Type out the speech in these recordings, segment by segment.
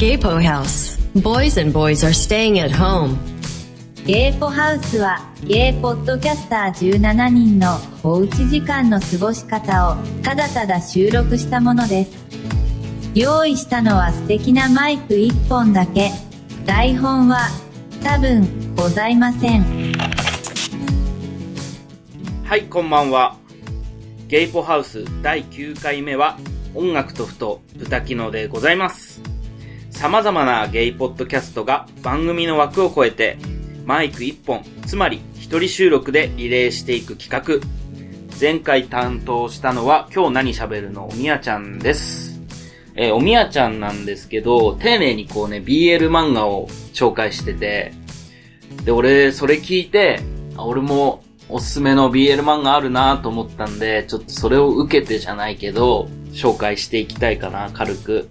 Gapo House. Boys and boys are staying at home. ゲーポハウスは、ゲイポッドキャスター17人のおうち時間の過ごし方をただただ収録したものです。用意したのは素敵なマイク1本だけ。台本は多分ございません。はい、こんばんは。ゲイポハウス第9回目は音楽とふと豚キノでございます。様々なゲイポッドキャストが番組の枠を超えてマイク1本、つまり一人収録でリレーしていく企画。前回担当したのは今日何喋るの？おみやちゃんです。えーおみやちゃんなんですけど、丁寧にこうね、BL 漫画を紹介してて、で、俺、それ聞いて、あ俺もおすすめの BL 漫画あるなと思ったんで、ちょっとそれを受けてじゃないけど、紹介していきたいかな、軽く。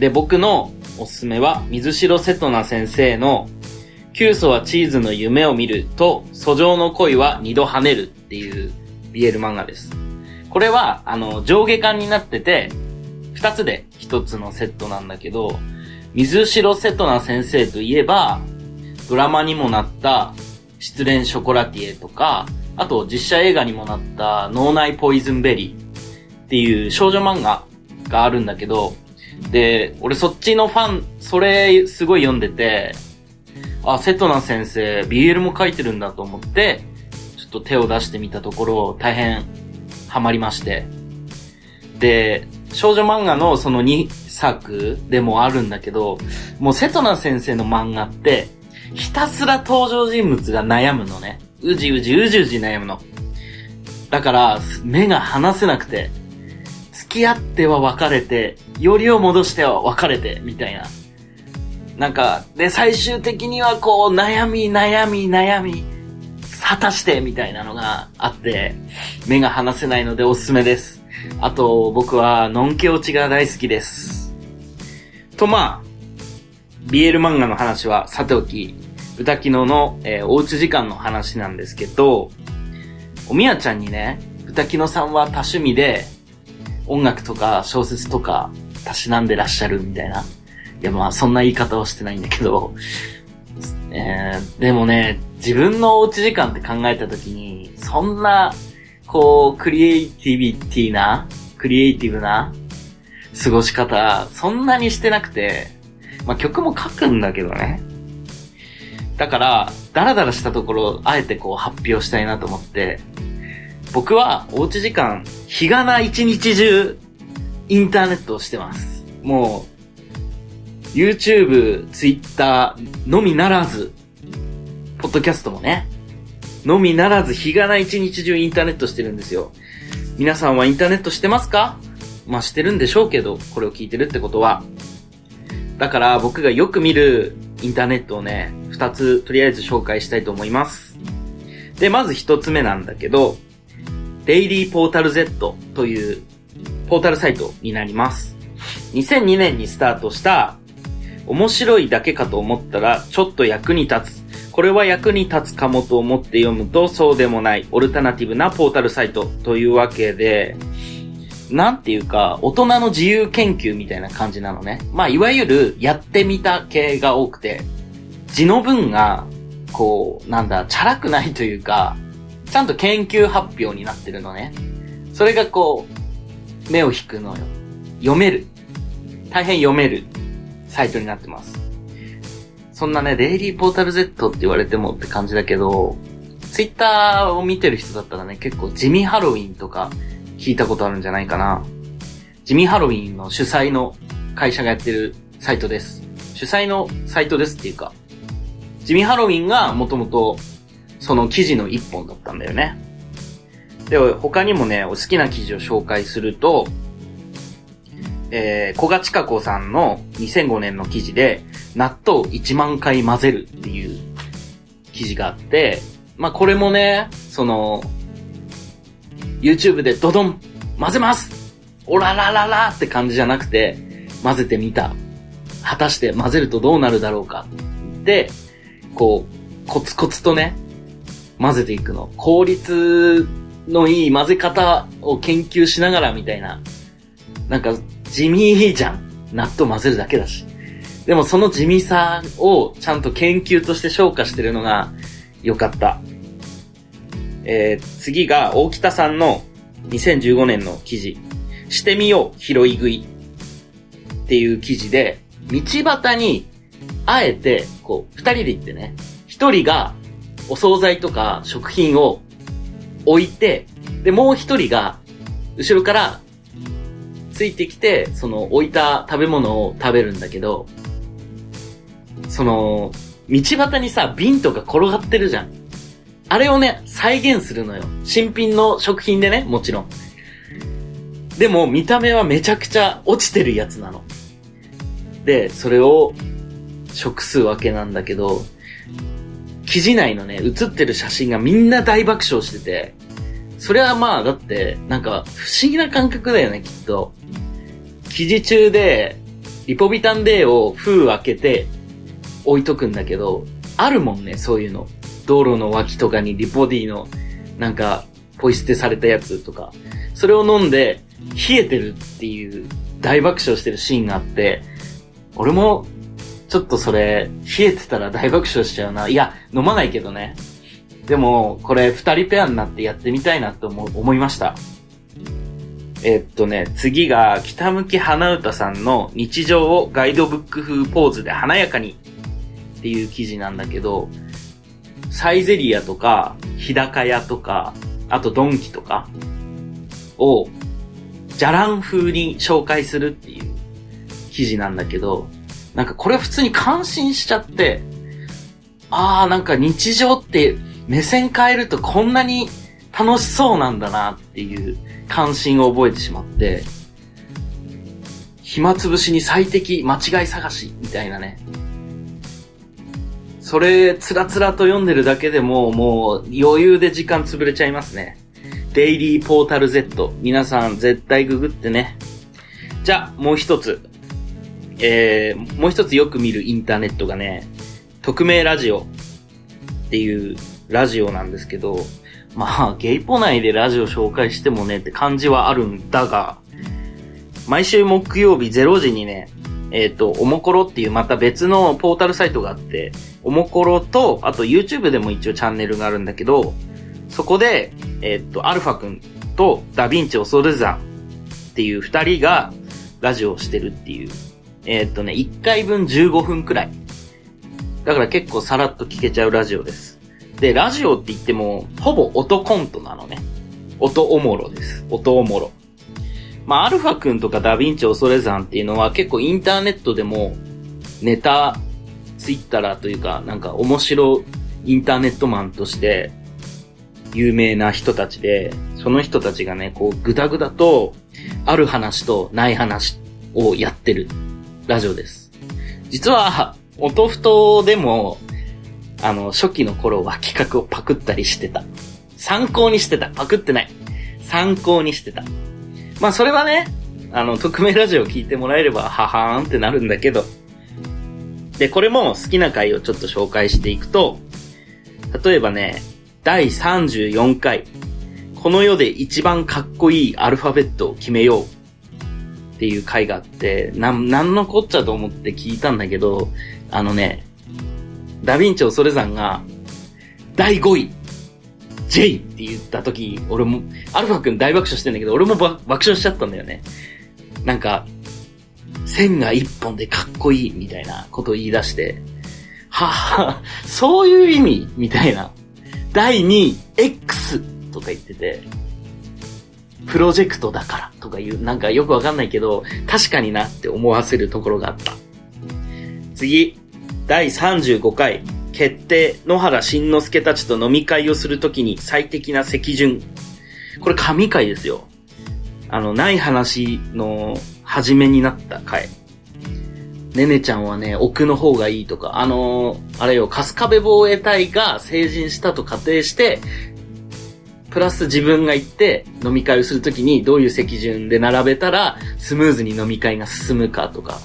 で、僕のおすすめは、水城瀬戸那先生の、急須はチーズの夢を見ると、訴状の恋は二度跳ねるっていう BL 漫画です。これは、あの、上下巻になってて、二つで一つのセットなんだけど、水城瀬戸那先生といえば、ドラマにもなった失恋ショコラティエとか、あと実写映画にもなった脳内ポイズンベリーっていう少女漫画があるんだけど、で、俺そっちのファン、それすごい読んでて、あ、瀬戸那先生 BL も書いてるんだと思って、ちょっと手を出してみたところ大変ハマりまして。で、少女漫画のその2作でもあるんだけど、もう瀬戸那先生の漫画って、ひたすら登場人物が悩むのね。うじうじうじうじ悩むの。だから、目が離せなくて、付き合っては別れて、よりを戻しては別れて、みたいな。なんか、で、最終的にはこう、悩み、悩み、悩み、果たして、みたいなのがあって、目が離せないのでおすすめです。あと、僕は、のんけ落ちが大好きです。と、まあ、BL 漫画の話はさておき、歌キノの、えーおうち時間の話なんですけど、おみやちゃんにね、歌キノさんは多趣味で、音楽とか小説とか、たしなんでらっしゃるみたいな。いやまあ、そんな言い方をしてないんだけど、えー、でもね、自分のおうち時間って考えたときに、そんな、こう、クリエイティビティな、クリエイティブな、過ごし方、そんなにしてなくて、まあ、曲も書くんだけどね。だから、ダラダラしたところ、あえてこう発表したいなと思って、僕はおうち時間、日がな一日中、インターネットをしてます。もう、YouTube、Twitter のみならず、ポッドキャストもね、のみならず日がない一日中インターネットしてるんですよ。皆さんはインターネットしてますか？まあしてるんでしょうけど、これを聞いてるってことは。だから僕がよく見るインターネットをね、二つとりあえず紹介したいと思います。で、まず一つ目なんだけど、デイリーポータル Z というポータルサイトになります。2002年にスタートした、面白いだけかと思ったらちょっと役に立つ。これは役に立つかもと思って読むとそうでもないオルタナティブなポータルサイトというわけで、なんていうか、大人の自由研究みたいな感じなのね。まあ、いわゆる、やってみた系が多くて、字の文が、こう、なんだ、チャラくないというか、ちゃんと研究発表になってるのね。それがこう、目を引くのよ。読める。大変読めるサイトになってます。そんなね、デイリーポータル Z って言われてもって感じだけど、ツイッターを見てる人だったらね、結構地味ハロウィンとか聞いたことあるんじゃないかな。地味ハロウィンの主催の会社がやってるサイトです。主催のサイトですっていうか、地味ハロウィンがもともとその記事の一本だったんだよね。で、他にもね、お好きな記事を紹介すると、えー、小賀千佳子さんの2005年の記事で、納豆1万回混ぜるっていう記事があって、まあこれもね、その、YouTube でドドン混ぜますオララララって感じじゃなくて、混ぜてみた。果たして混ぜるとどうなるだろうか。で、こう、コツコツとね、混ぜていくの。効率のいい混ぜ方を研究しながらみたいな。なんか、地味じゃん。納豆混ぜるだけだし。でもその地味さをちゃんと研究として消化してるのが良かった。えー、次が大北さんの2015年の記事。してみよう、拾い食い。っていう記事で、道端に、あえて、こう、二人で行ってね、一人がお惣菜とか食品を置いて、で、もう一人が、後ろから、ついてきて、その置いた食べ物を食べるんだけど、その、道端にさ、瓶とか転がってるじゃん。あれをね、再現するのよ。新品の食品でね、もちろん。でも、見た目はめちゃくちゃ落ちてるやつなの。で、それを、食すわけなんだけど、記事内のね、写ってる写真がみんな大爆笑してて、それはまあ、だって、なんか、不思議な感覚だよね、きっと。記事中で、リポビタン D を封開けて、置いとくんだけど、あるもんね、そういうの。道路の脇とかにリポディの、なんか、ポイ捨てされたやつとか。それを飲んで、冷えてるっていう、大爆笑してるシーンがあって、俺も、ちょっとそれ、冷えてたら大爆笑しちゃうな。いや、飲まないけどね。でも、これ二人ペアになってやってみたいなと思思いました。えっとね、次が、北向き花歌さんの日常をガイドブック風ポーズで華やかにっていう記事なんだけど、サイゼリアとか、日高屋とか、あとドンキとかを、じゃらん風に紹介するっていう記事なんだけど、なんかこれ普通に感心しちゃって、あーなんか日常って目線変えるとこんなに楽しそうなんだなっていう関心を覚えてしまって、暇つぶしに最適間違い探しみたいなね。それ、つらつらと読んでるだけでも、もう余裕で時間潰れちゃいますね。デイリーポータル Z。皆さん絶対ググってね。じゃあ、もう一つ。えー、もう一つよく見るインターネットがね、匿名ラジオっていうラジオなんですけど、まあ、ゲイポ内でラジオ紹介してもねって感じはあるんだが、毎週木曜日0時にね、えっ、と、おもころっていうまた別のポータルサイトがあって、おもころと、あと YouTube でも一応チャンネルがあるんだけど、そこで、えっ、と、アルファくんとダヴィンチ恐山っていう二人がラジオをしてるっていう。えっ、とね、1回分15分くらい。だから結構さらっと聞けちゃうラジオです。で、ラジオって言っても、ほぼ音コントなのね。音おもろです。音おもろ。まあ、アルファくんとかダヴィンチ恐れ山っていうのは結構インターネットでもネタ、ツイッターというか、なんか面白インターネットマンとして有名な人たちで、その人たちがね、こう、ぐだぐだと、ある話とない話をやってるラジオです。実は、音太でも、あの、初期の頃は企画をパクったりしてた。参考にしてた。パクってない。参考にしてた。まあそれはね、あの、匿名ラジオを聞いてもらえれば、ははーんってなるんだけど。で、これも好きな回をちょっと紹介していくと、例えばね、第34回、この世で一番かっこいいアルファベットを決めようっていう回があって、なん、なんのこっちゃと思って聞いたんだけど、あのね、ダヴィンチ恐山が、第5位、J って言った時、俺も、アルファくん大爆笑してんだけど、俺も爆笑しちゃったんだよね。なんか、線が一本でかっこいいみたいなことを言い出して、はは、そういう意味みたいな。第2位、X とか言ってて、プロジェクトだからとか言う、なんかよくわかんないけど、確かになって思わせるところがあった。次、第35回、決定、野原慎之介たちと飲み会をするときに最適な席順。これ神回ですよ。あの、ない話の始めになった回。ねねちゃんはね、奥の方がいいとか、あのーあれよ、春日部防衛隊が成人したと仮定して、プラス自分が行って飲み会をするときにどういう席順で並べたらスムーズに飲み会が進むかとか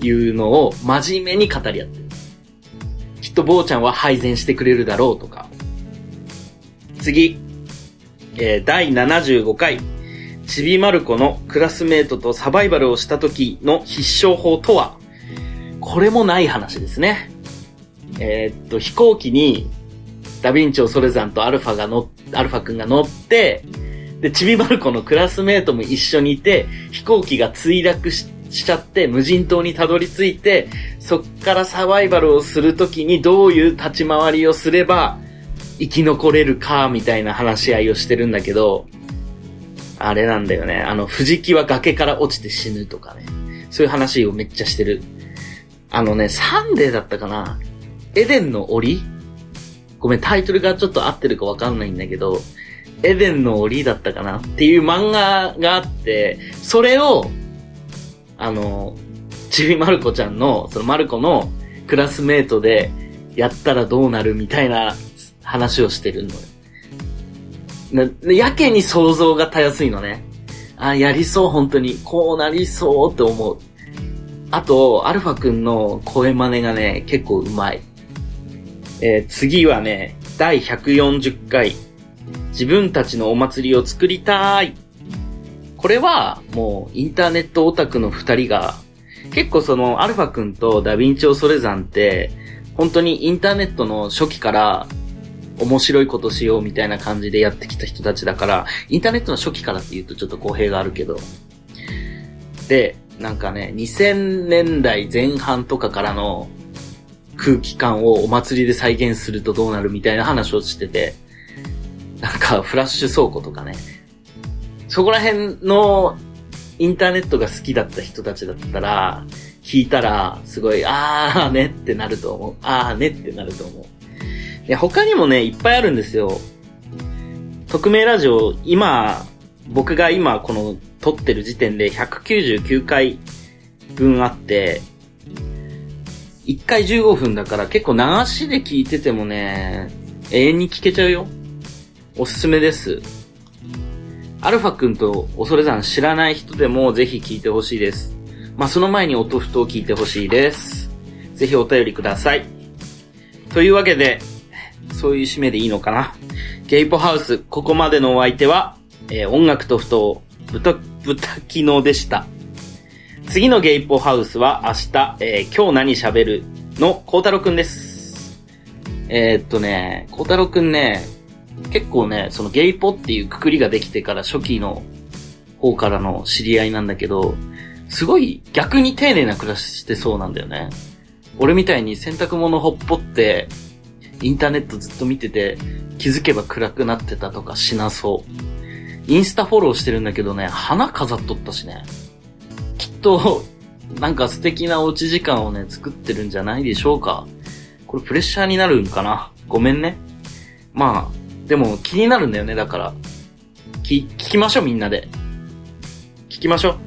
いうのを真面目に語り合ってる。きっと坊ちゃんは配膳してくれるだろうとか。次。えー第75回。ちびまる子のクラスメートとサバイバルをした時の必勝法とは？これもない話ですね。えー、っと、飛行機にダヴィンチョ・ソレザンとアルファが乗、アルファ君が乗って、で、ちびまる子のクラスメートも一緒にいて、飛行機が墜落ししちゃって、無人島にたどり着いて、そっからサバイバルをするときにどういう立ち回りをすれば、生き残れるか、みたいな話し合いをしてるんだけど、あれなんだよね。あの、藤木は崖から落ちて死ぬとかね。そういう話をめっちゃしてる。あのね、サンデーだったかなエデンの檻ごめん、タイトルがちょっと合ってるかわかんないんだけど、エデンの檻だったかなっていう漫画があって、それを、あの、ちびまる子ちゃんの、そのまる子のクラスメートでやったらどうなるみたいな話をしてるの。な、やけに想像がたやすいのね。あ、やりそう、本当に。こうなりそうって思う。あと、アルファくんの声真似がね、結構うまい。えー、次はね、第140回、自分たちのお祭りを作りたい。これは、もう、インターネットオタクの二人が、結構その、アルファ君とダヴィンチョ・ソレザンって、本当にインターネットの初期から、面白いことしようみたいな感じでやってきた人たちだから、インターネットの初期からって言うとちょっと公平があるけど。で、なんかね、2000年代前半とかからの空気感をお祭りで再現するとどうなるみたいな話をしてて、なんかフラッシュ倉庫とかね、そこら辺のインターネットが好きだった人たちだったら、聞いたら、すごい、あーねってなると思う。あーねってなると思う。いや、他にもね、いっぱいあるんですよ。匿名ラジオ、今、僕が今この撮ってる時点で199回分あって、1回15分だから結構流しで聞いててもね、永遠に聞けちゃうよ。おすすめです。アルファ君と恐れ山知らない人でもぜひ聞いてほしいです。まあ、その前に音ふとを聞いてほしいです。ぜひお便りください。というわけで、そういう締めでいいのかな。ゲイポハウス、ここまでのお相手は、えー、音楽とふと、豚、豚キノでした。次のゲイポハウスは明日、えー、今日何喋るの孝太郎くんです。えー、っとね、孝太郎くんね、結構ね、そのゲイポっていうくくりができてから初期の方からの知り合いなんだけど、すごい逆に丁寧な暮らししてそうなんだよね。俺みたいに洗濯物ほっぽって、インターネットずっと見てて、気づけば暗くなってたとかしなそう。インスタフォローしてるんだけどね、花飾っとったしね。と、なんか素敵なおうち時間をね、作ってるんじゃないでしょうか。これプレッシャーになるんかなごめんね。まあ、でも気になるんだよね、だから。き、聞きましょう、みんなで。聞きましょう。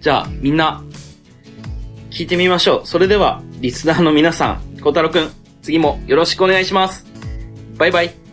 じゃあ、みんな、聞いてみましょう。それでは、リスナーの皆さん、小太郎くん、次もよろしくお願いします。バイバイ。